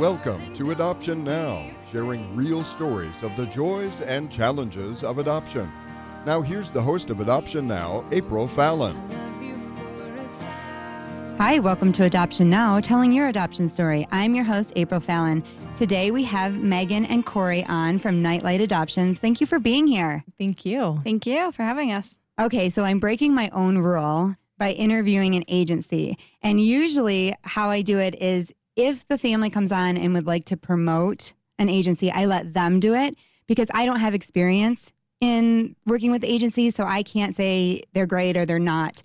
Welcome to Adoption Now, sharing real stories of the joys and challenges of adoption. Now, here's the host of Adoption Now, April Fallon. Hi, welcome to Adoption Now, telling your adoption story. I'm your host, April Fallon. Today we have Megan and Corey on from Nightlight Adoptions. Thank you for being here. Thank you. Thank you for having us. Okay, so I'm breaking my own rule by interviewing an agency. And usually, how I do it is if the family comes on and would like to promote an agency, I let them do it because I don't have experience in working with agencies, so I can't say they're great or they're not.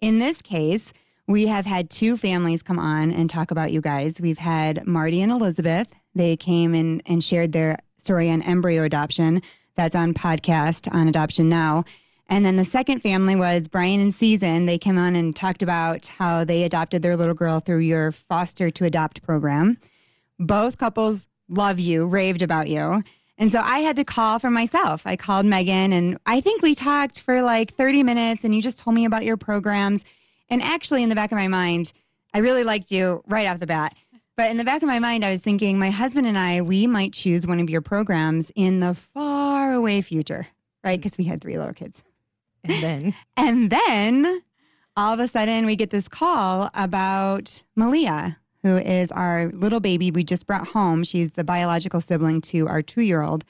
In this case, we have had two families come on and talk about you guys. We've had Marty and Elizabeth. They came in and shared their story on embryo adoption. That's on podcast on Adoption Now. And then the second family was Brian and Season. They came on and talked about how they adopted their little girl through your foster to adopt program. Both couples love you, raved about you. And so I had to call for myself. I called Megan and I think we talked for like 30 minutes and you just told me about your programs. And actually, in the back of my mind, I really liked you right off the bat. But in the back of my mind, I was thinking my husband and I, we might choose one of your programs in the far away future, right? Because we had three little kids. And then And then all of a sudden, we get this call about Malia, who is our little baby we just brought home. She's the biological sibling to our two year old.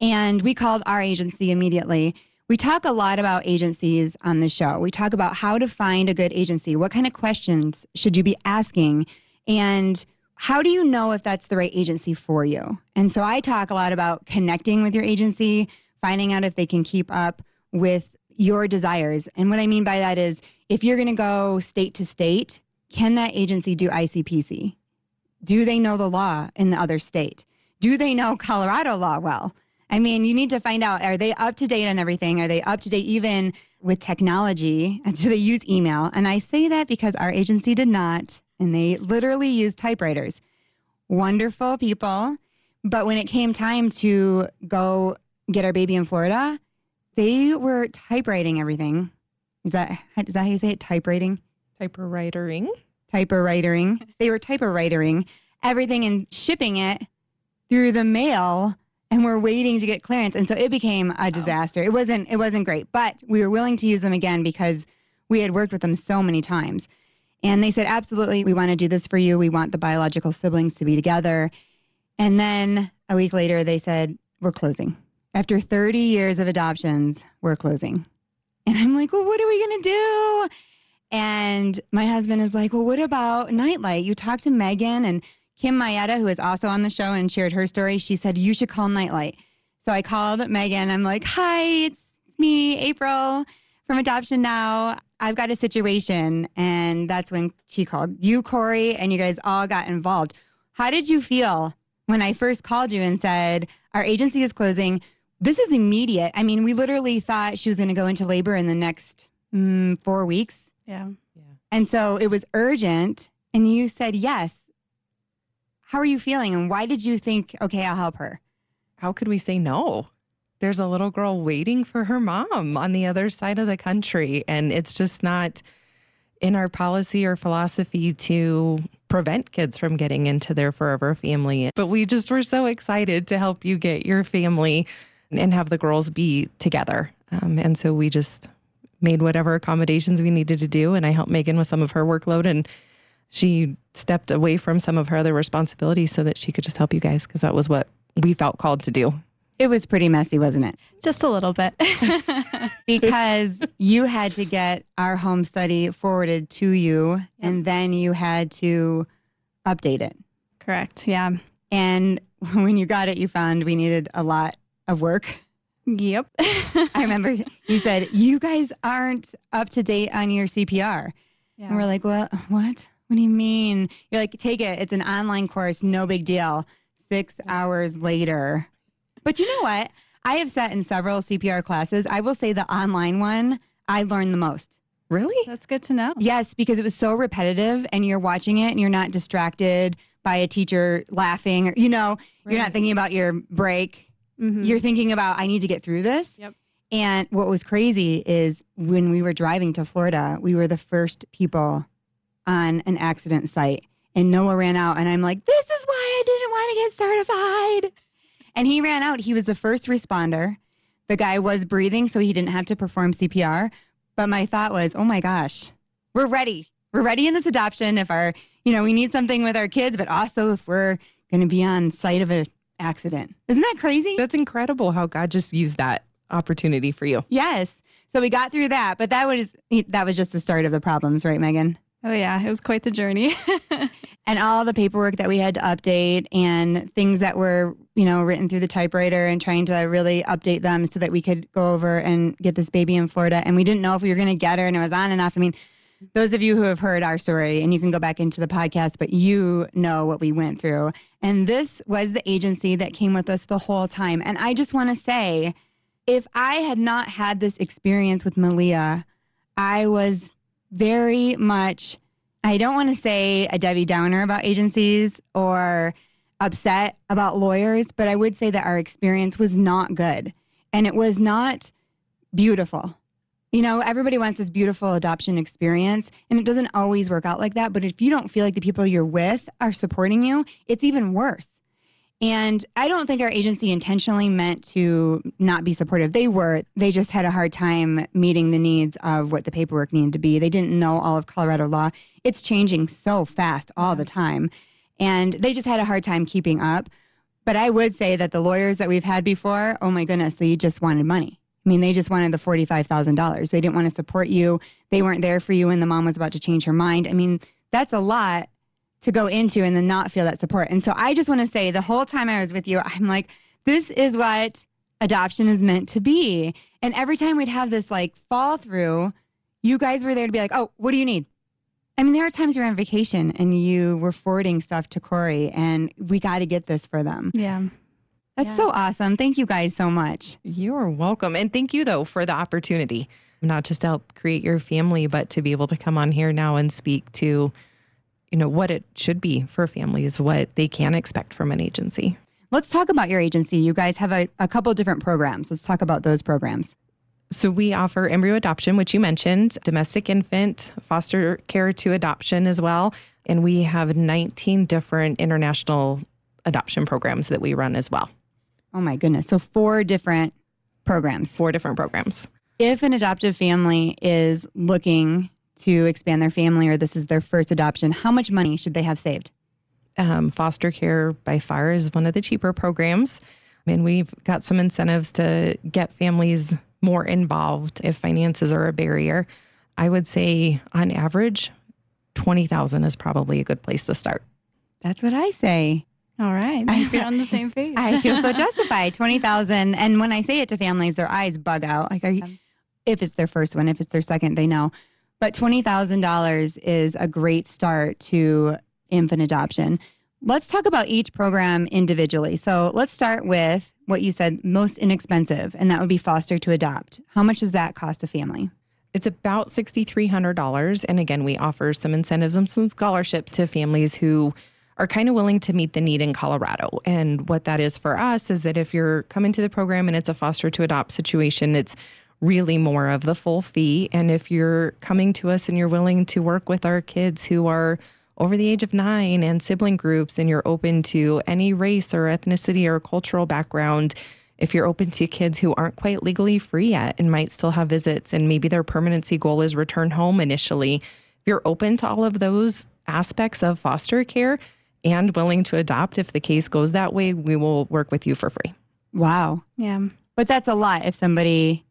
And we called our agency immediately. We talk a lot about agencies on the show. We talk about how to find a good agency. What kind of questions should you be asking? And how do you know if that's the right agency for you? And so I talk a lot about connecting with your agency, finding out if they can keep up with your desires. And what I mean by that is if you're going to go state to state, can that agency do ICPC? Do they know the law in the other state? Do they know Colorado law well? I mean, you need to find out are they up to date on everything? Are they up to date even with technology? Do they use email? And I say that because our agency did not, and they literally use typewriters. Wonderful people. But when it came time to go get our baby in Florida, they were typewriting everything. Is that is that how you say it? Typewriting? typewritering. Typewritering. They were typewritering everything and shipping it through the mail and we're waiting to get clearance. And so it became a disaster. It wasn't it wasn't great, but we were willing to use them again because we had worked with them so many times. And they said, absolutely, we want to do this for you. We want the biological siblings to be together. And then a week later, they said, we're closing. After 30 years of adoptions, we're closing. And I'm like, well, what are we going to do? And my husband is like, well, what about Nightlight? You talked to Megan and Kim Mayetta, who is also on the show and shared her story. She said, you should call Nightlight. So I called Megan. I'm like, hi, it's me, April from Adoption Now. I've got a situation. And that's when she called you, Corey, and you guys all got involved. How did you feel when I first called you and said, our agency is closing? This is immediate. I mean, we literally thought she was going to go into labor in the next mm, four weeks. Yeah. And so it was urgent. And you said yes. How are you feeling? And why did you think, okay, I'll help her? How could we say no? There's a little girl waiting for her mom on the other side of the country. And it's just not in our policy or philosophy to prevent kids from getting into their forever family. But we just were so excited to help you get your family and have the girls be together. Um, and so we just made whatever accommodations we needed to do. And I helped Megan with some of her workload. And she stepped away from some of her other responsibilities so that she could just help you guys because that was what we felt called to do. It was pretty messy, wasn't it? Just a little bit. Because you had to get our home study forwarded to you and then you had to update it. Correct. Yeah. And when you got it, you found we needed a lot of work. Yep. I remember you said, You guys aren't up to date on your CPR. And we're like, Well, what? What do you mean? You're like, Take it. It's an online course. No big deal. Six hours later. But you know what? I have sat in several CPR classes. I will say the online one, I learned the most. Really? That's good to know. Yes, because it was so repetitive and you're watching it and you're not distracted by a teacher laughing or, you know, you're not thinking about your break. Mhm. You're thinking about, I need to get through this. Yep. And what was crazy is when we were driving to Florida, we were the first people on an accident site and Noah ran out and I'm like, this is why I didn't want to get certified. And he ran out. He was the first responder. The guy was breathing, so he didn't have to perform CPR. But my thought was, oh my gosh, we're ready. We're ready in this adoption. If our, you know, we need something with our kids, but also if we're going to be on site of an accident. Isn't that crazy? That's incredible how God just used that opportunity for you. Yes. So we got through that, but that was that was just the start of the problems, right, Megan? Oh, yeah. It was quite the journey. and all the paperwork that we had to update and things that were, you know, written through the typewriter and trying to really update them so that we could go over and get this baby in Florida. And we didn't know if we were going to get her and it was on and off. I mean, those of you who have heard our story, and you can go back into the podcast, but you know what we went through. And this was the agency that came with us the whole time. And I just want to say, if I had not had this experience with Malia, I was very much, I don't want to say a Debbie Downer about agencies or upset about lawyers, but I would say that our experience was not good and it was not beautiful. You know, everybody wants this beautiful adoption experience, and it doesn't always work out like that. But if you don't feel like the people you're with are supporting you, it's even worse. And I don't think our agency intentionally meant to not be supportive. They were. They just had a hard time meeting the needs of what the paperwork needed to be. They didn't know all of Colorado law. It's changing so fast all the time. And they just had a hard time keeping up. But I would say that the lawyers that we've had before, oh my goodness, they just wanted money. I mean, they just wanted the $45,000. They didn't want to support you. They weren't there for you when the mom was about to change her mind. I mean, that's a lot to go into and then not feel that support. And so I just want to say the whole time I was with you, I'm like, this is what adoption is meant to be. And every time we'd have this like fall through, you guys were there to be like, oh, what do you need? I mean, there are times you're on vacation and you were forwarding stuff to Corey, and we got to get this for them. yeah. That's Yeah. so awesome. Thank you guys so much. You're welcome. And thank you, though, for the opportunity, not just to help create your family, but to be able to come on here now and speak to, you know, what it should be for families, what they can expect from an agency. Let's talk about your agency. You guys have a, a couple different programs. Let's talk about those programs. So we offer embryo adoption, which you mentioned, domestic infant, foster care to adoption as well. And we have 19 different international adoption programs that we run as well. Oh my goodness. So, four different programs. Four different programs. If an adoptive family is looking to expand their family or this is their first adoption, how much money should they have saved? Um, foster care by far is one of the cheaper programs. And we've got some incentives to get families more involved if finances are a barrier. I would say on average, 20,000 is probably a good place to start. That's what I say. All right. I feel on the same page. I feel so justified. 20,000. And when I say it to families, their eyes bug out. Like, are you, if it's their first one, if it's their second, they know. But $20,000 is a great start to infant adoption. Let's talk about each program individually. So let's start with what you said most inexpensive, and that would be foster to adopt. How much does that cost a family? It's about $6,300. And again, we offer some incentives and some scholarships to families who are kind of willing to meet the need in Colorado. And what that is for us is that if you're coming to the program and it's a foster to adopt situation, it's really more of the full fee. And if you're coming to us and you're willing to work with our kids who are over the age of nine and sibling groups, and you're open to any race or ethnicity or cultural background, if you're open to kids who aren't quite legally free yet and might still have visits, and maybe their permanency goal is return home initially, if you're open to all of those aspects of foster care and willing to adopt, if the case goes that way, we will work with you for free. Wow. yeah. But that's a lot if somebody,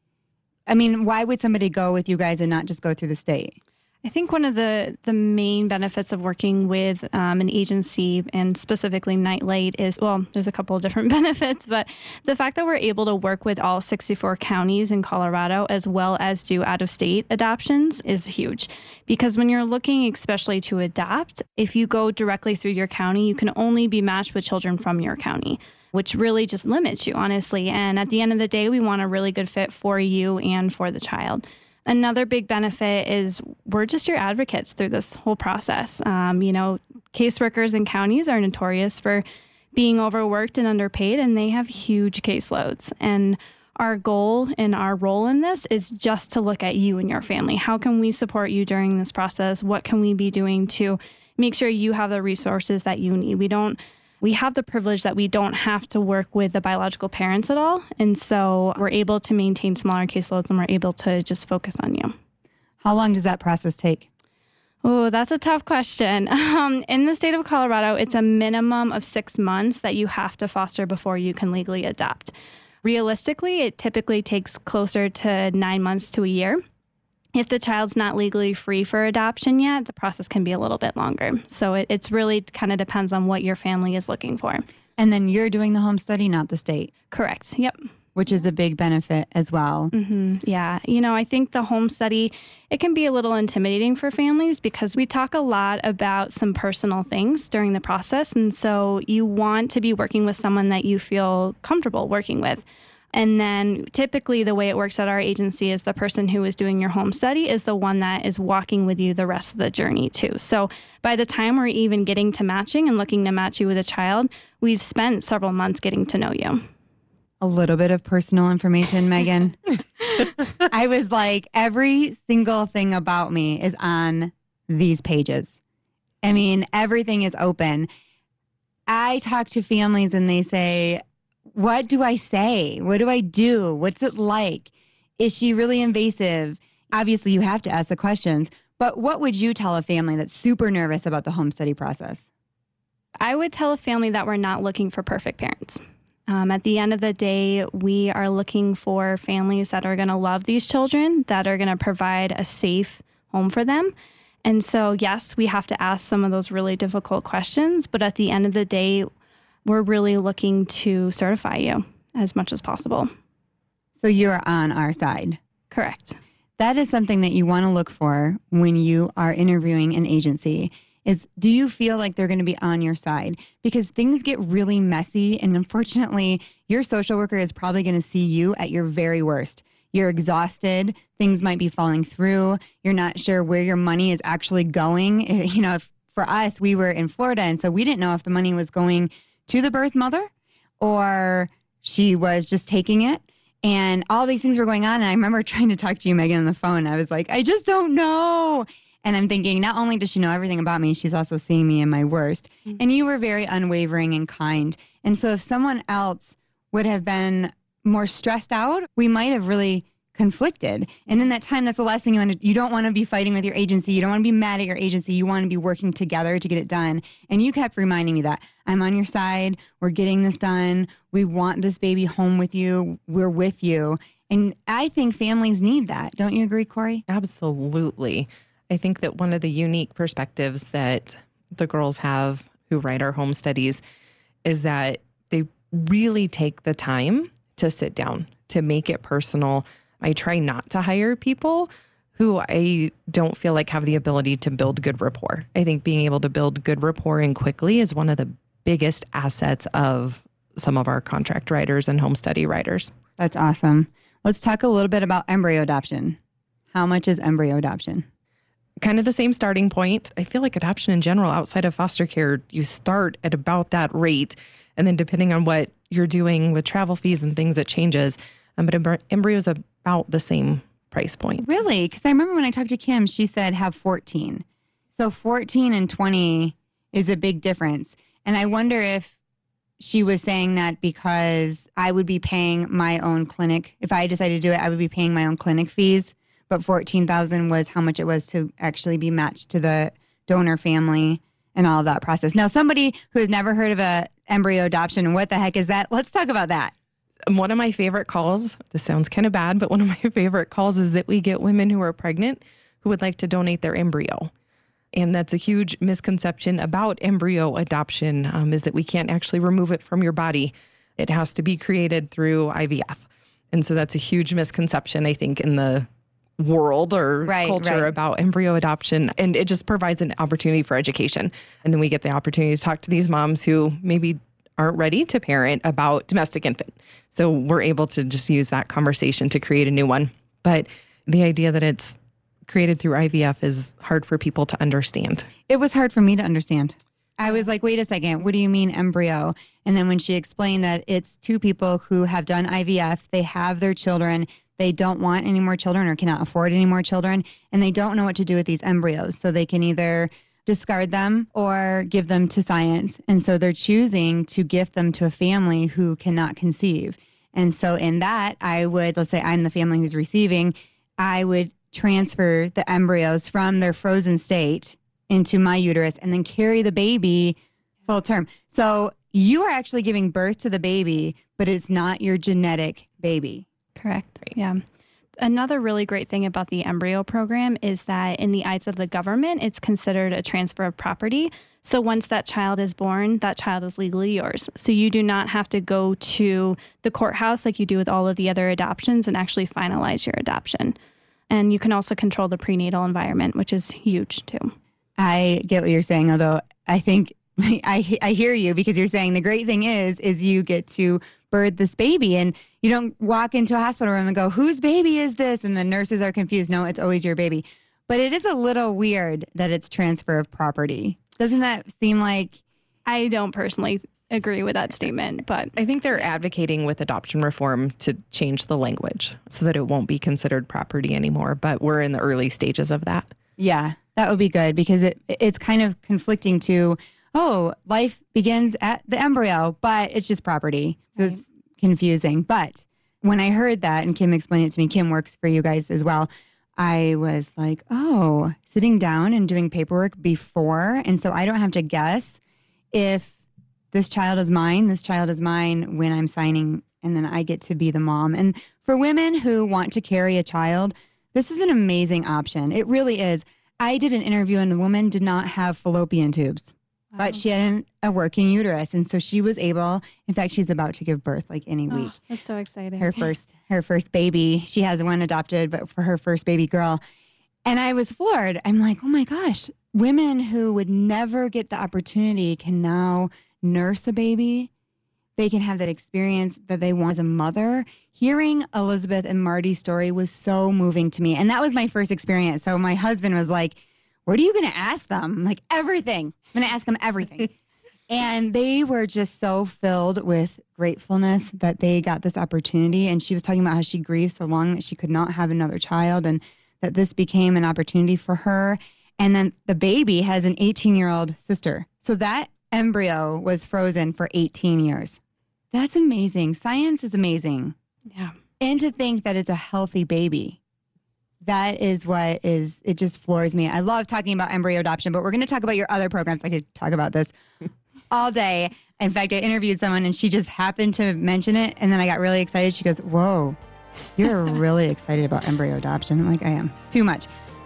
I mean, why would somebody go with you guys and not just go through the state? I think one of the the main benefits of working with um, an agency and specifically Nightlight is well, there's a couple of different benefits, but the fact that we're able to work with all 64 counties in Colorado as well as do out of state adoptions is huge. Because when you're looking especially to adopt, if you go directly through your county, you can only be matched with children from your county. Which really just limits you, honestly. And at the end of the day, we want a really good fit for you and for the child. Another big benefit is we're just your advocates through this whole process. Um, you know, caseworkers in counties are notorious for being overworked and underpaid, and they have huge caseloads. And our goal and our role in this is just to look at you and your family. How can we support you during this process? What can we be doing to make sure you have the resources that you need? We don't we have the privilege that we don't have to work with the biological parents at all. And so we're able to maintain smaller caseloads and we're able to just focus on you. How long does that process take? Oh, that's a tough question. Um, in the state of Colorado, it's a minimum of six months that you have to foster before you can legally adopt. Realistically, it typically takes closer to nine months to a year. If the child's not legally free for adoption yet, the process can be a little bit longer. So it, it's really kind of depends on what your family is looking for. And then you're doing the home study, not the state, Correct. Yep. which is a big benefit as well. hmm Yeah. You know, I think the home study, it can be a little intimidating for families because we talk a lot about some personal things during the process. And so you want to be working with someone that you feel comfortable working with. And then typically the way it works at our agency is the person who is doing your home study is the one that is walking with you the rest of the journey too. So by the time we're even getting to matching and looking to match you with a child, we've spent several months getting to know you. a little bit of personal information, Megan. I was like, every single thing about me is on these pages. I mean, everything is open. I talk to families and they say, What do I say? What do I do? What's it like? Is she really invasive? Obviously, you have to ask the questions, but what would you tell a family that's super nervous about the home study process? I would tell a family that we're not looking for perfect parents. Um, at the end of the day, we are looking for families that are going to love these children, that are going to provide a safe home for them. And so, yes, we have to ask some of those really difficult questions, but at the end of the day, we're really looking to certify you as much as possible. So you're on our side. Correct. that is something that you want to look for when you are interviewing an agency is do you feel like they're going to be on your side because things get really messy and unfortunately your social worker is probably going to see you at your very worst you're exhausted things might be falling through you're not sure where your money is actually going you know if, for us we were in florida and so we didn't know if the money was going to the birth mother or she was just taking it and all these things were going on. And I remember trying to talk to you, Megan, on the phone. I was like, I just don't know. And I'm thinking, not only does she know everything about me, she's also seeing me in my worst. Mm-hmm. And you were very unwavering and kind. And so if someone else would have been more stressed out, we might have really conflicted. And in that time, that's the last thing you want to, you don't want to be fighting with your agency. You don't want to be mad at your agency. You want to be working together to get it done. And you kept reminding me that I'm on your side. We're getting this done. We want this baby home with you. We're with you. And I think families need that. Don't you agree, Corey? Absolutely. I think that one of the unique perspectives that the girls have who write our home studies is that they really take the time to sit down, to make it personal. I try not to hire people who I don't feel like have the ability to build good rapport. I think being able to build good rapport and quickly is one of the biggest assets of some of our contract writers and home study writers. That's awesome. Let's talk a little bit about embryo adoption. How much is embryo adoption? kind of the same starting point. I feel like adoption in general, outside of foster care, you start at about that rate. And then depending on what you're doing with travel fees and things, it changes. Um, but embry- embryo's about the same price point. Really? Because I remember when I talked to Kim, she said have 14. So 14 and 20 is a big difference. And I wonder if she was saying that because I would be paying my own clinic. If I decided to do it, I would be paying my own clinic fees. But 14,000 was how much it was to actually be matched to the donor family and all of that process. Now, somebody who has never heard of a embryo adoption, what the heck is that? Let's talk about that. One of my favorite calls, this sounds kind of bad, but one of my favorite calls is that we get women who are pregnant who would like to donate their embryo. And that's a huge misconception about embryo adoption um, is that we can't actually remove it from your body. It has to be created through IVF. And so that's a huge misconception, I think, in the world or Right, culture right. about embryo adoption. And it just provides an opportunity for education. And then we get the opportunity to talk to these moms who maybe aren't ready to parent about domestic infant. So we're able to just use that conversation to create a new one. But the idea that it's created through IVF is hard for people to understand. It was hard for me to understand. I was like, wait a second, what do you mean embryo? And then when she explained that it's two people who have done IVF, they have their children, they don't want any more children or cannot afford any more children, and they don't know what to do with these embryos. So they can either discard them or give them to science. And so they're choosing to gift them to a family who cannot conceive. And so in that, I would, let's say I'm the family who's receiving, I would transfer the embryos from their frozen state into my uterus and then carry the baby full term. So you are actually giving birth to the baby, but it's not your genetic baby. Correct. Yeah. Another really great thing about the embryo program is that in the eyes of the government, it's considered a transfer of property. So once that child is born, that child is legally yours. So you do not have to go to the courthouse like you do with all of the other adoptions and actually finalize your adoption. And you can also control the prenatal environment, which is huge too. I get what you're saying, although I think I I hear you because you're saying the great thing is is you get to birth this baby and you don't walk into a hospital room and go, "Whose baby is this?" and the nurses are confused. No, it's always your baby. But it is a little weird that it's transfer of property. Doesn't that seem like I don't personally agree with that statement, but I think they're advocating with adoption reform to change the language so that it won't be considered property anymore, but we're in the early stages of that. Yeah, that would be good because it it's kind of conflicting to oh, life begins at the embryo, but it's just property. So right. it's confusing. But when I heard that and Kim explained it to me, Kim works for you guys as well. I was like, oh, sitting down and doing paperwork before. And so I don't have to guess if this child is mine, this child is mine when I'm signing, and then I get to be the mom. And for women who want to carry a child, this is an amazing option. It really is. I did an interview and the woman did not have fallopian tubes but she had a working uterus and so she was able in fact she's about to give birth like any oh, week. oh, that's so exciting. Her first her first baby she has one adopted but for her first baby girl. And i was floored. I'm like oh my gosh women who would never get the opportunity can now nurse a baby. They can have that experience that they want as a mother. Hearing elizabeth and marty's story was so moving to me and that was my first experience. So my husband was like what are you going to ask them like everything I'm going to ask them everything. and they were just so filled with gratefulness that they got this opportunity. And she was talking about how she grieved so long that she could not have another child and that this became an opportunity for her. And then the baby has an 18 year old sister. So that embryo was frozen for 18 years. That's amazing. Science is amazing. Yeah. And to think that it's a healthy baby that is what is it just floors me. I love talking about embryo adoption, but we're going to talk about your other programs. I could talk about this all day. In fact, I interviewed someone and she just happened to mention it, and then I got really excited. She goes, "Whoa, you're really excited about embryo adoption." I'm like, "I am too much."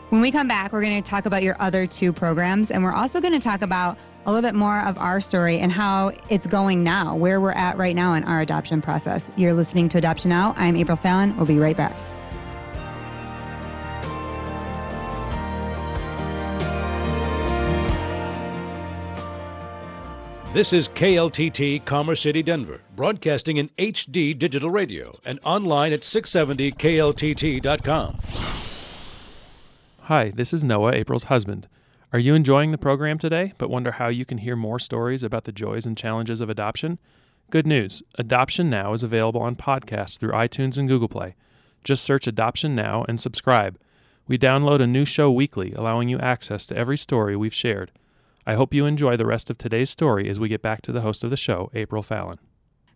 When we come back, we're going to talk about your other two programs, and we're also going to talk about a little bit more of our story and how it's going now, where we're at right now in our adoption process. You're listening to Adoption Now. I'm April Fallon. We'll be right back. This is KLTT Commerce City, Denver, broadcasting in HD digital radio and online at 670kltt.com. Hi, this is Noah, April's husband. Are you enjoying the program today, but wonder how you can hear more stories about the joys and challenges of adoption? Good news Adoption Now is available on podcasts through iTunes and Google Play. Just search Adoption Now and subscribe. We download a new show weekly, allowing you access to every story we've shared. I hope you enjoy the rest of today's story as we get back to the host of the show, April Fallon.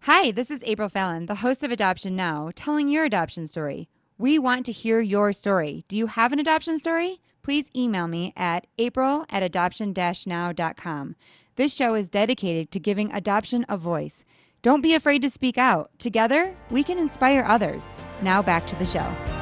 Hi, this is April Fallon, the host of Adoption Now, telling your adoption story. We want to hear your story. Do you have an adoption story? Please email me at april at adoption now.com. This show is dedicated to giving adoption a voice. Don't be afraid to speak out. Together, we can inspire others. Now back to the show.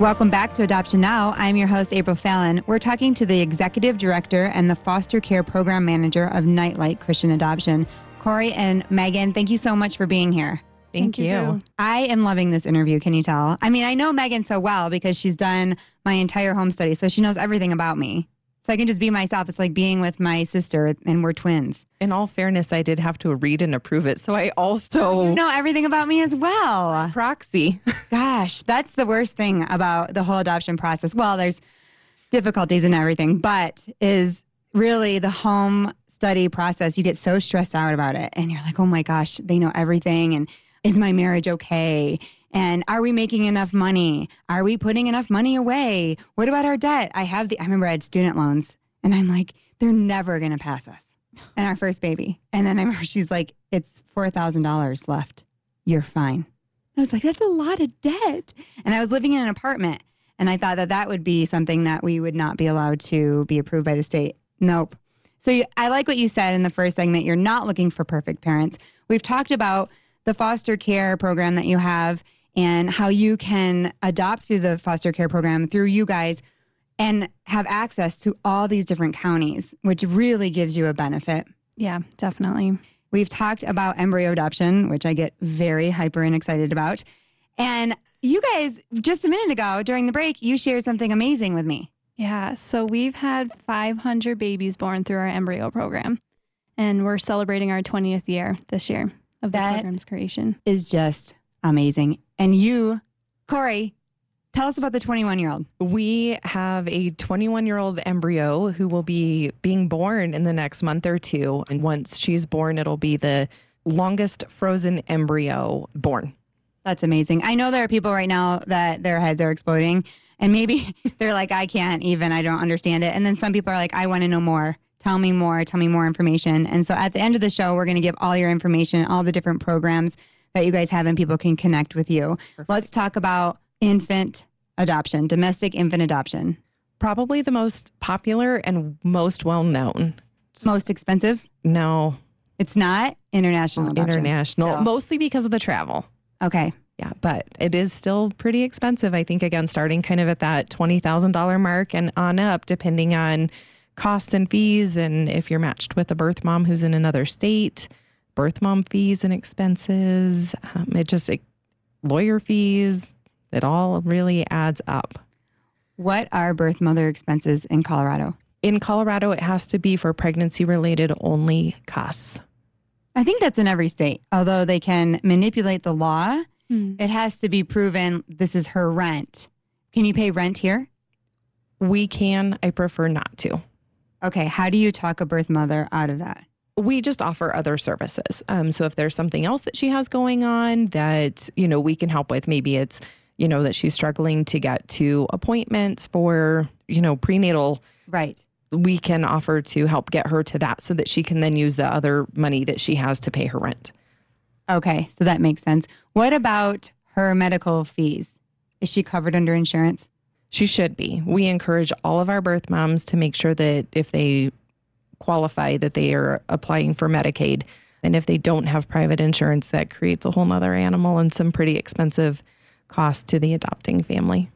Welcome back to Adoption Now. I'm your host, April Fallon. We're talking to the executive director and the foster care program manager of Nightlight Christian Adoption, Corey and Megan. Thank you so much for being here. Thank, Thank you. you. I am loving this interview. Can you tell? I mean, I know Megan so well because she's done my entire home study, so she knows everything about me. So I can just be myself. It's like being with my sister, and we're twins. In all fairness, I did have to read and approve it. So I also oh, you know everything about me as well. Proxy. Gosh, that's the worst thing about the whole adoption process. Well, there's difficulties and everything, but is really the home study process. You get so stressed out about it, and you're like, oh my gosh, they know everything. And is my marriage okay? And are we making enough money? Are we putting enough money away? What about our debt? I have the, I remember I had student loans and I'm like, they're never to pass us and our first baby. And then I remember she's like, it's $4,000 left. You're fine. I was like, that's a lot of debt. And I was living in an apartment and I thought that that would be something that we would not be allowed to be approved by the state. Nope. So you, I like what you said in the first segment. You're not looking for perfect parents. We've talked about the foster care program that you have and how you can adopt through the foster care program through you guys and have access to all these different counties, which really gives you a benefit. Yeah, definitely. We've talked about embryo adoption, which I get very hyper and excited about. And you guys, just a minute ago during the break, you shared something amazing with me. Yeah, so we've had 500 babies born through our embryo program, and we're celebrating our 20th year this year of the That- program's creation. Is just amazing. And you, Corey, tell us about the 21 year old. We have a 21 year old embryo who will be being born in the next month or two. And once she's born, it'll be the longest frozen embryo born. That's amazing. I know there are people right now that their heads are exploding, and maybe they're like, I can't even, I don't understand it. And then some people are like, I want to know more. Tell me more. Tell me more information. And so at the end of the show, we're going to give all your information, all the different programs that you guys have, and people can connect with you. Let's talk about infant adoption, domestic infant adoption. Probably the most popular and most well known. Most expensive? No, It's not international. Adoption. international, So- mostly because of the travel. okay. Yeah, but it is still pretty expensive. I think again, starting kind of at that twenty thousand dollar mark and on up, depending on costs and fees, and if you're matched with a birth mom who's in another state, birth mom fees and expenses. Um, it just it, lawyer fees. It all really adds up. What are birth mother expenses in Colorado? In Colorado, it has to be for pregnancy related only costs. I think that's in every state. Although they can manipulate the law, Hmm. it has to be proven this is her rent. Can you pay rent here? We can. I prefer not to. Okay. How do you talk a birth mother out of that? We just offer other services. Um, so if there's something else that she has going on that you know we can help with, maybe it's you know that she's struggling to get to appointments for you know prenatal. Right. We can offer to help get her to that so that she can then use the other money that she has to pay her rent. Okay. So that makes sense. What about her medical fees? Is she covered under insurance? She should be. We encourage all of our birth moms to make sure that if they qualify, that they are applying for Medicaid. And if they don't have private insurance, that creates a whole nother animal and some pretty expensive costs to the adopting family.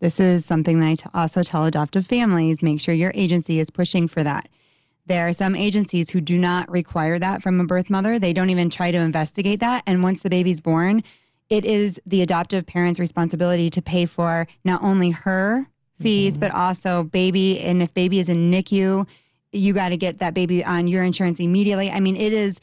This is something that I t- also tell adoptive families make sure your agency is pushing for that. There are some agencies who do not require that from a birth mother. They don't even try to investigate that. And once the baby's born, it is the adoptive parent's responsibility to pay for not only her fees, mm-hmm. but also baby. And if baby is in NICU, you got to get that baby on your insurance immediately. I mean, it is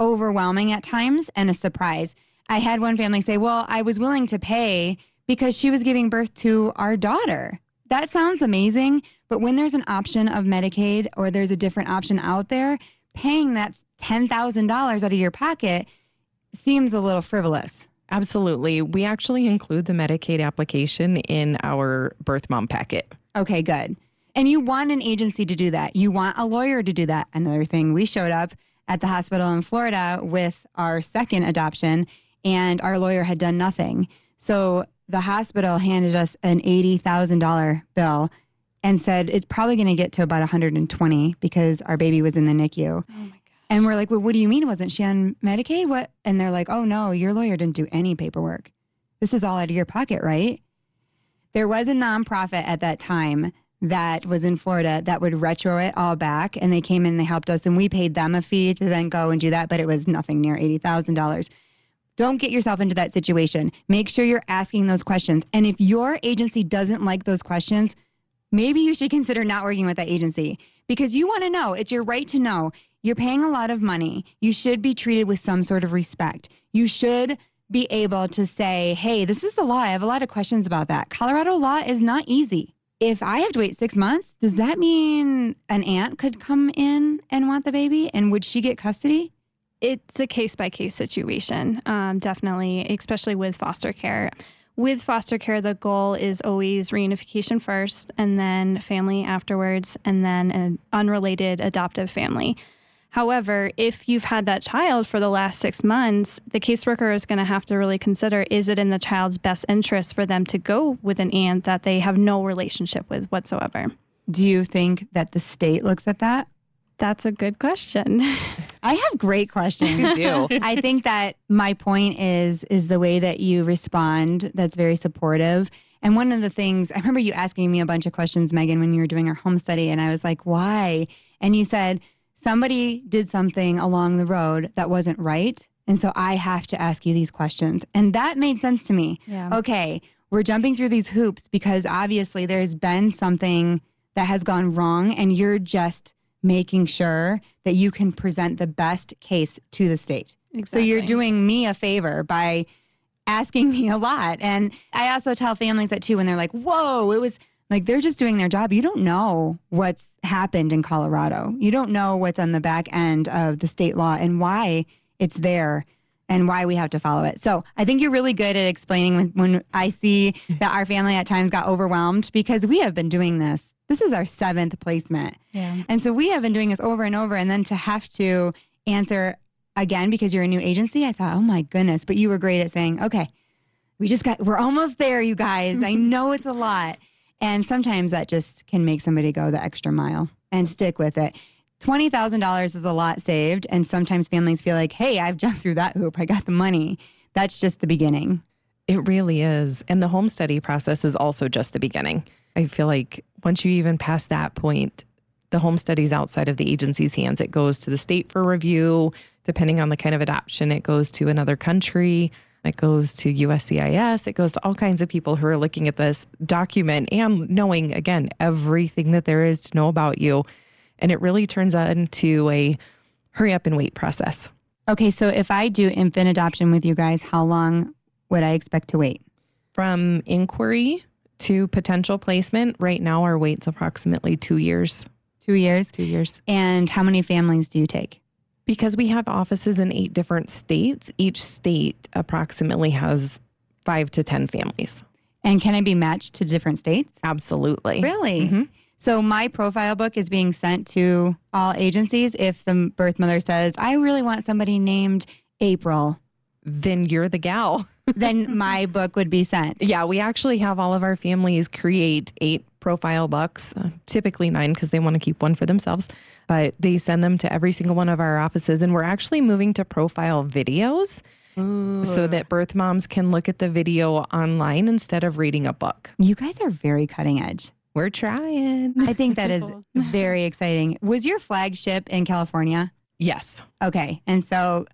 overwhelming at times and a surprise. I had one family say, Well, I was willing to pay because she was giving birth to our daughter. That sounds amazing, but when there's an option of Medicaid or there's a different option out there, paying that $10,000 out of your pocket seems a little frivolous. Absolutely. We actually include the Medicaid application in our birth mom packet. Okay, good. And you want an agency to do that. You want a lawyer to do that. Another thing, we showed up at the hospital in Florida with our second adoption, and our lawyer had done nothing. So the hospital handed us an $80,000 bill and said it's probably going to get to about 120 because our baby was in the NICU. Oh my gosh. And we're like, well, what do you mean? Wasn't she on Medicaid? What? And they're like, oh no, your lawyer didn't do any paperwork. This is all out of your pocket, right? There was a nonprofit at that time that was in Florida that would retro it all back. And they came in, they helped us, and we paid them a fee to then go and do that, but it was nothing near $80,000. Don't get yourself into that situation. Make sure you're asking those questions. And if your agency doesn't like those questions, maybe you should consider not working with that agency because you want to know. It's your right to know. You're paying a lot of money. You should be treated with some sort of respect. You should be able to say, hey, this is the law. I have a lot of questions about that. Colorado law is not easy. If I have to wait six months, does that mean an aunt could come in and want the baby? And would she get custody? It's a case by case situation, um, definitely, especially with foster care. With foster care, the goal is always reunification first, and then family afterwards, and then an unrelated adoptive family. However, if you've had that child for the last six months, the caseworker is going to have to really consider is it in the child's best interest for them to go with an aunt that they have no relationship with whatsoever? Do you think that the state looks at that? That's a good question. I have great questions. You do. I think that my point is is the way that you respond that's very supportive. And one of the things I remember you asking me a bunch of questions, Megan, when you were doing our home study, and I was like, why? And you said, somebody did something along the road that wasn't right. And so I have to ask you these questions. And that made sense to me. Yeah. Okay, we're jumping through these hoops because obviously there's been something that has gone wrong, and you're just making sure that you can present the best case to the state. So you're doing me a favor by asking me a lot. And I also tell families that too when they're like, whoa, it was like they're just doing their job. You don't know what's happened in Colorado. You don't know what's on the back end of the state law and why it's there and why we have to follow it. So I think you're really good at explaining when, when I see that our family at times got overwhelmed because we have been doing this. This is our seventh placement. Yeah. And so we have been doing this over and over. And then to have to answer again because you're a new agency, I thought, oh my goodness. But you were great at saying, okay, we just got, we're almost there, you guys. I know it's a lot. And sometimes that just can make somebody go the extra mile and stick with it. $20,000 is a lot saved. And sometimes families feel like, hey, I've jumped through that hoop. I got the money. That's just the beginning. It really is. And the home study process is also just the beginning. I feel like once you even pass that point, the home study's outside of the agency's hands. It goes to the state for review. Depending on the kind of adoption, it goes to another country. It goes to USCIS. It goes to all kinds of people who are looking at this document and knowing, again, everything that there is to know about you. And it really turns into a hurry up and wait process. Okay. So if I do infant adoption with you guys, how long would I expect to wait? From inquiry to potential placement, right now our wait's approximately two years. Two years. Two years. And how many families do you take? Because we have offices in eight different states, each state approximately has five to 10 families. And can I be matched to different states? Absolutely. Really? Mhm. So my profile book is being sent to all agencies if the birth mother says, I really want somebody named April, Then you're the gal. Then my book would be sent. Yeah, we actually have all of our families create eight profile books, uh, typically nine because they want to keep one for themselves, but they send them to every single one of our offices. And we're actually moving to profile videos so that birth moms can look at the video online instead of reading a book. You guys are very cutting edge. We're trying. I think that is very exciting. Was your flagship in California? Yes. Okay. And so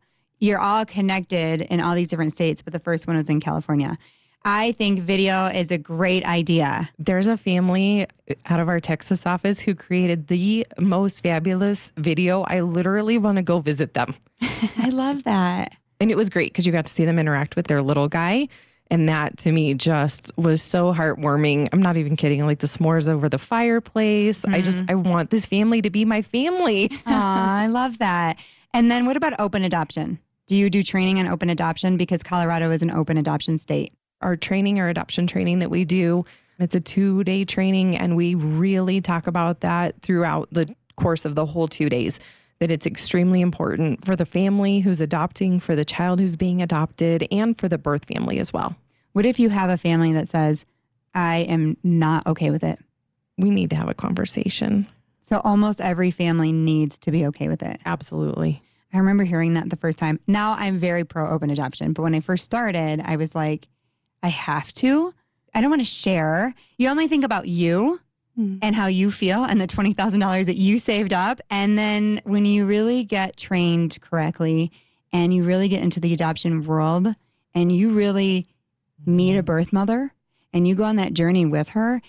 you're all connected in all these different states, but the first one was in California. I think video is a great idea. There's a family out of our Texas office who created the most fabulous video. I literally want to go visit them. I love that. And it was great because you got to see them interact with their little guy. And that to me just was so heartwarming. I'm not even kidding. Like the s'mores over the fireplace. I just, mm-hmm. I want this family to be my family. Aw, I love that. And then what about open adoption? Do you do training on open adoption? Because Colorado is an open adoption state. Our training, our adoption training that we do, it's a two day training. And we really talk about that throughout the course of the whole two days. That it's extremely important for the family who's adopting, for the child who's being adopted, and for the birth family as well. What if you have a family that says, I am not okay with it? We need to have a conversation. So almost every family needs to be okay with it. Absolutely. I remember hearing that the first time. Now I'm very pro open adoption, but when I first started, I was like, I have to. I don't want to share. You only think about you Mm. and how you feel and the $20,000 that you saved up. And then when you really get trained correctly and you really get into the adoption world and you really meet a birth mother and you go on that journey with her,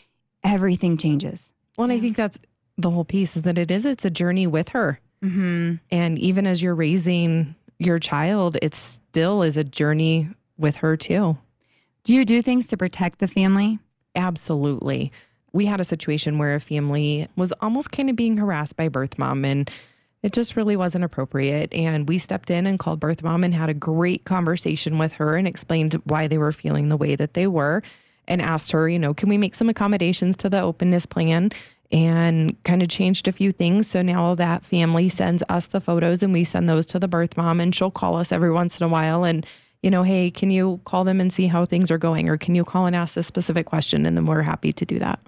everything changes. Well, and I think that's the whole piece is that it is, it's a journey with her. Mm-hmm. And even as you're raising your child, it still is a journey with her too. Do you do things to protect the family? Absolutely. We had a situation where a family was almost kind of being harassed by birth mom and It just really wasn't appropriate. And we stepped in and called birth mom and had a great conversation with her and explained why they were feeling the way that they were and asked her, you know, can we make some accommodations to the openness plan? And kind of changed a few things. So now that family sends us the photos and we send those to the birth mom, and she'll call us every once in a while and you know, hey, can you call them and see how things are going? Or can you call and ask this specific question? And then we're happy to do that.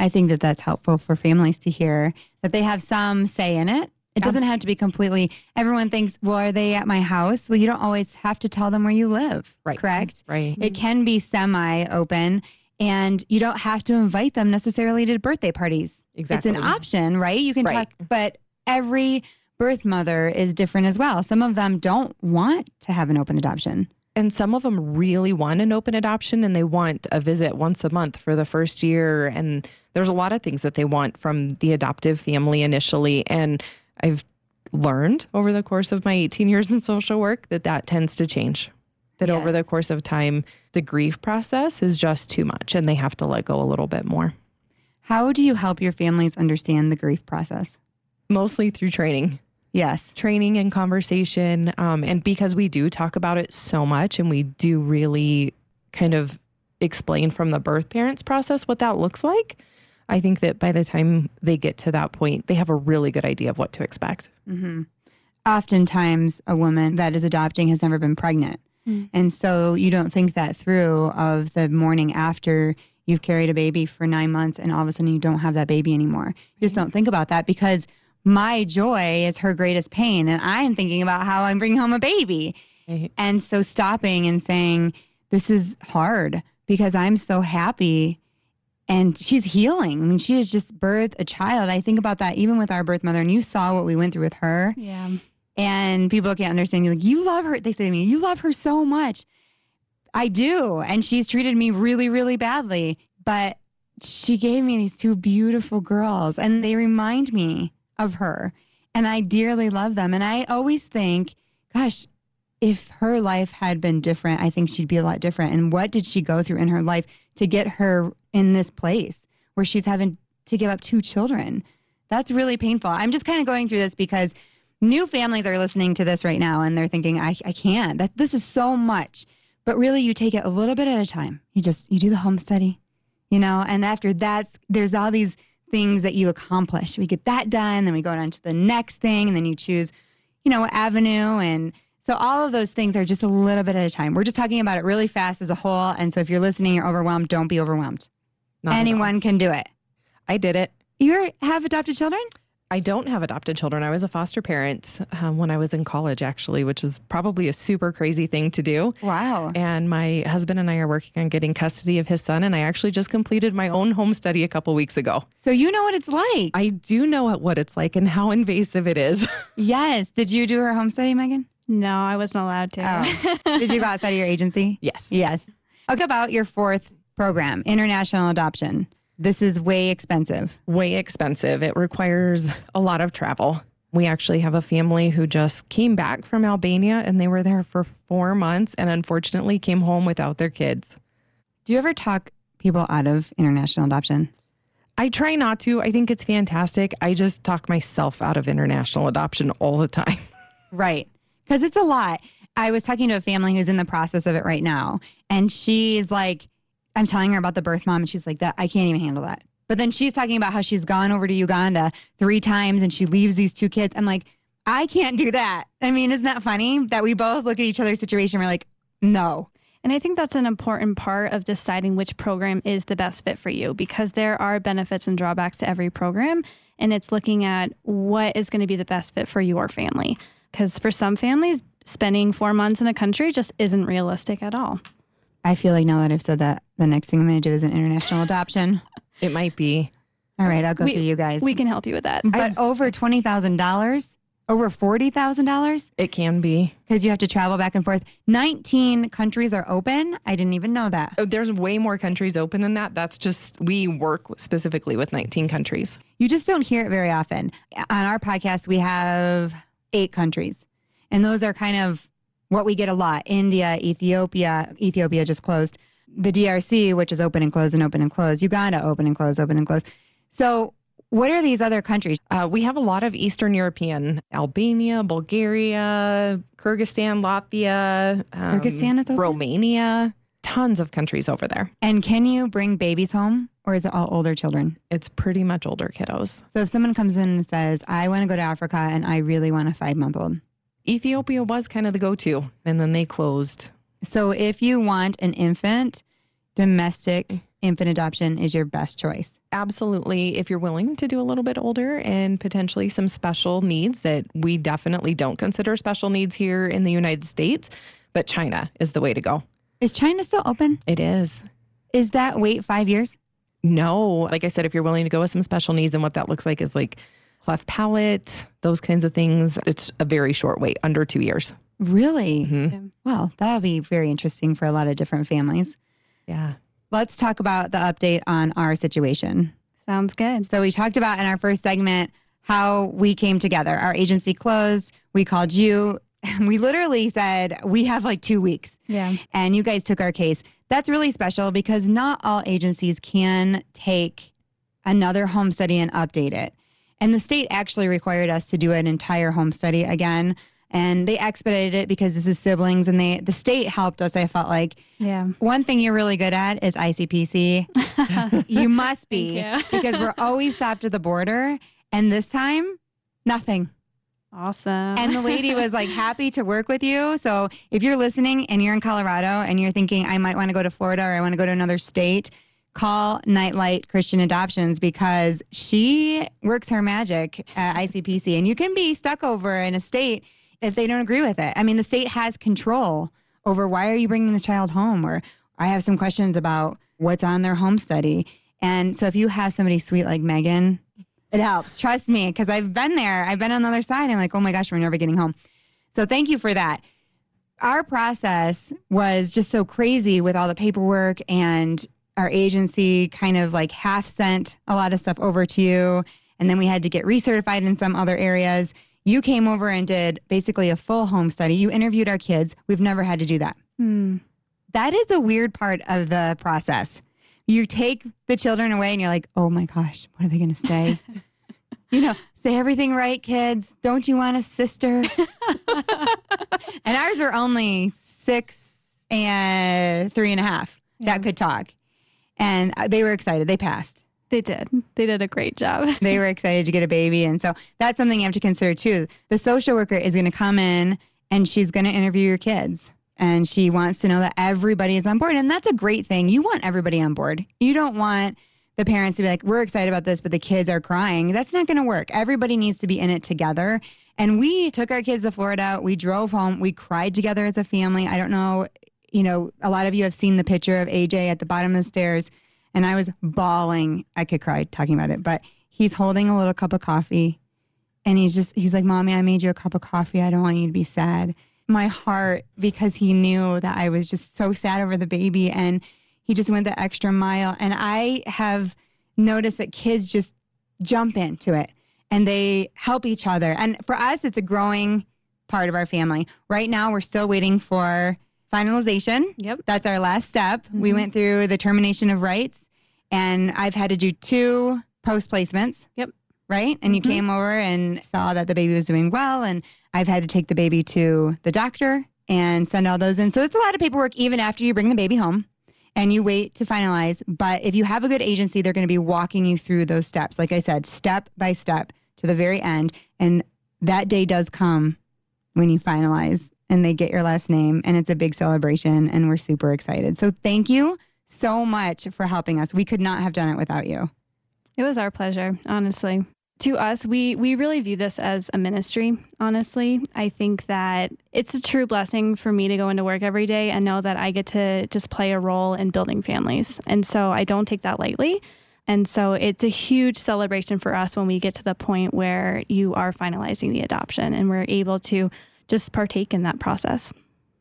I think that that's helpful for families to hear that they have some say in it. It doesn't have to be completely, everyone thinks, well, are they at my house? Well, you don't always have to tell them where you live. Right. Correct? Right. It can be semi open and you don't have to invite them necessarily to birthday parties. Exactly. It's an option, right? You can Right. talk, but every birth mother is different as well. Some of them don't want to have an open adoption. And some of them really want an open adoption and they want a visit once a month for the first year. And there's a lot of things that they want from the adoptive family initially. And I've learned over the course of my 18 years in social work that that tends to change. That over the course of time, the grief process is just too much and they have to let go a little bit more, How do you help your families understand the grief process? mostly through training. Yes. training and conversation. Um, and because we do talk about it so much and we do really kind of explain from the birth parents process what that looks like, I think that by the time they get to that point, they have a really good idea of what to expect. hmm Oftentimes, a woman that is adopting has never been pregnant. Mm. And so you don't think that through of the morning after you've carried a baby for nine months and all of a sudden you don't have that baby anymore. You just don't think about that because my joy is her greatest pain. And I'm thinking about how I'm bringing home a baby. Right. And so stopping and saying, this is hard because I'm so happy and she's healing. I mean, she has just birthed a child. I think about that even with our birth mother, and you saw what we went through with her. Yeah. And people can't understand. You're like, you love her. They say to me, you love her so much. I do. And she's treated me really, really badly. But she gave me these two beautiful girls, and they remind me of her. And I dearly love them. And I always think, gosh, if her life had been different, I think she'd be a lot different. And what did she go through in her life to get her in this place where she's having to give up two children? That's really painful. I'm just kind of going through this because new families are listening to this right now and they're thinking, I, I can't. That this is so much. But really you take it a little bit at a time. You just you do the home study, you know, and after that there's all these things that you accomplish. We get that done, then we go on to the next thing, and then you choose, you know, avenue and so all of those things are just a little bit at a time. We're just talking about it really fast as a whole. And so if you're listening, you're overwhelmed, don't be overwhelmed. Not. Anyone can do it. I did it. You have adopted children? I don't have adopted children. I was a foster parent um, when I was in college, actually, which is probably a super crazy thing to do. Wow. And my husband and I are working on getting custody of his son. And I actually just completed my own home study a couple weeks ago. So you know what it's like. I do know what- what it's like and how invasive it is. yes. Did you do her home study, Megan? No, I wasn't allowed to. Oh. Did you go outside of your agency? yes. Yes. Okay, about your fourth program, international adoption. This is way expensive. Way expensive. It requires a lot of travel. We actually have a family who just came back from Albania and they were there for four months and unfortunately came home without their kids. Do you ever talk people out of international adoption? I try not to. I think it's fantastic. I just talk myself out of international adoption all the time. Right. Because it's a lot. I was talking to a family who's in the process of it right now, and she's like, I'm telling her about the birth mom, and she's like, that I can't even handle that. But then she's talking about how she's gone over to Uganda three times and she leaves these two kids. I'm like, I can't do that. I mean, isn't that funny that we both look at each other's situation? We're like, no. And I think that's an important part of deciding which program is the best fit for you because there are benefits and drawbacks to every program. And it's looking at what is going to be the best fit for your family. Because for some families, spending four months in a country just isn't realistic at all. I feel like now that I've said that, the next thing I'm going to do is an international adoption. It might be. All right, I'll go We- through you guys. We can help you with that. but over $20,000, over $40,000 It can be. because you have to travel back and forth. 19 countries are open. I didn't even know that. Oh, There's way more countries open than that. That's just, we work specifically with 19 countries. You just don't hear it very often. On our podcast, we have eight countries, and those are kind of what we get a lot India, Ethiopia. Ethiopia just closed. The DRC, which is open and closed and open and closed. Uganda, open and closed, open and closed. So What are these other countries? Uh, we have a lot of Eastern European, Albania, Bulgaria, Kyrgyzstan, Latvia, um, Kyrgyzstan is over? Romania, tons of countries over there. And can you bring babies home or is it all older children? It's pretty much older kiddos. So if someone comes in and says, I want to go to Africa and I really want a five month old. Ethiopia was kind of the go to, and then they closed. So if you want an infant, domestic infant adoption is your best choice. Absolutely. If you're willing to do a little bit older and potentially some special needs that we definitely don't consider special needs here in the United States, but China is the way to go. Is China still open? It is. Is that wait five years? No, like I said, if you're willing to go with some special needs, and what that looks like is like cleft palate, those kinds of things, it's a very short wait, under two years. Really? Mhm. Well, that'll be very interesting for a lot of different families. Yeah. Let's talk about the update on our situation. Sounds good. So we talked about in our first segment how we came together. Our agency closed. We called you. We literally said we have like two weeks, Yeah. and you guys took our case. That's really special because not all agencies can take another home study and update it. And the state actually required us to do an entire home study again. And they expedited it because this is siblings, and they the state helped us. I felt like Yeah. one thing you're really good at is ICPC. you must be Thank because we're always stopped at the border, and this time, nothing. Awesome. And the lady was like happy to work with you. So if you're listening and you're in Colorado and you're thinking I might want to go to Florida or I want to go to another state, call Nightlight Christian Adoptions because she works her magic at ICPC, and you can be stuck over in a state if they don't agree with it. I mean, the state has control over why are you bringing this child home, or I have some questions about what's on their home study. And so if you have somebody sweet like Megan, it helps. Trust me, because I've been there. I've been on the other side. I'm like, oh my gosh, we're never getting home. So thank you for that. Our process was just so crazy with all the paperwork and our agency kind of like half sent a lot of stuff over to you. And then we had to get recertified in some other areas. You came over and did basically a full home study. You interviewed our kids. We've never had to do that. Hmm. That is a weird part of the process. You take the children away and you're like, oh my gosh, what are they going to say? you know, say everything right, kids. Don't you want a sister? and ours were only six and three and a half Yeah. that could talk. And they were excited. They passed. They did. They did a great job. They were excited to get a baby. And so that's something you have to consider too. The social worker is going to come in and she's going to interview your kids. And she wants to know that everybody is on board. And that's a great thing. You want everybody on board. You don't want the parents to be like, we're excited about this, but the kids are crying. That's not going to work. Everybody needs to be in it together. And we took our kids to Florida. We drove home. We cried together as a family. I don't know, you know, a lot of you have seen the picture of AJ at the bottom of the stairs. And I was bawling. I could cry talking about it, but he's holding a little cup of coffee. And he's just, he's like, Mommy, I made you a cup of coffee. I don't want you to be sad. My heart, because he knew that I was just so sad over the baby. And he just went the extra mile. And I have noticed that kids just jump into it and they help each other. And for us, it's a growing part of our family. Right now, we're still waiting for finalization. Yep. That's our last step. We Mhm. went through the termination of rights, and I've had to do two post placements. Yep. Right? And you Mhm. came over and saw that the baby was doing well, and I've had to take the baby to the doctor and send all those in. So it's a lot of paperwork even after you bring the baby home and you wait to finalize. But if you have a good agency, they're going to be walking you through those steps. Like I said, step by step to the very end. And that day does come when you finalize and they get your last name and it's a big celebration and we're super excited. So thank you so much for helping us. We could not have done it without you. It was our pleasure, honestly. To us, we we really view this as a ministry, honestly. I think that it's a true blessing for me to go into work every day and know that I get to just play a role in building families. And so I don't take that lightly. And so it's a huge celebration for us when we get to the point where you are finalizing the adoption and we're able to just partake in that process.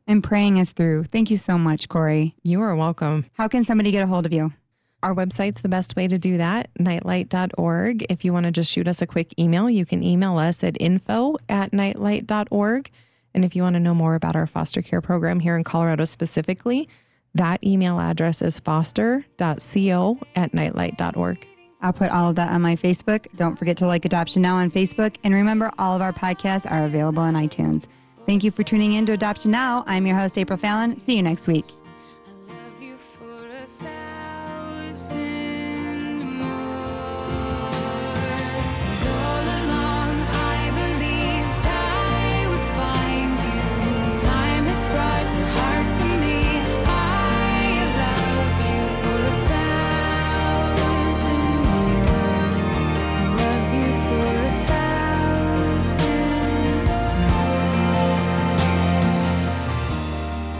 And praying us through. Thank you so much, Corey. You are welcome. How can somebody get a hold of you? Our website's the best way to do that, nightlight.org. If you want to just shoot us a quick email, you can email us at info at nightlight.org. And if you want to know more about our foster care program here in Colorado specifically, that email address is foster.co at nightlight.org. I'll put all of that on my Facebook. Don't forget to like Adoption Now on Facebook. And remember, all of our podcasts are available on iTunes. Thank you for tuning in to Adoption Now. I'm your host, April Fallon. See you next week.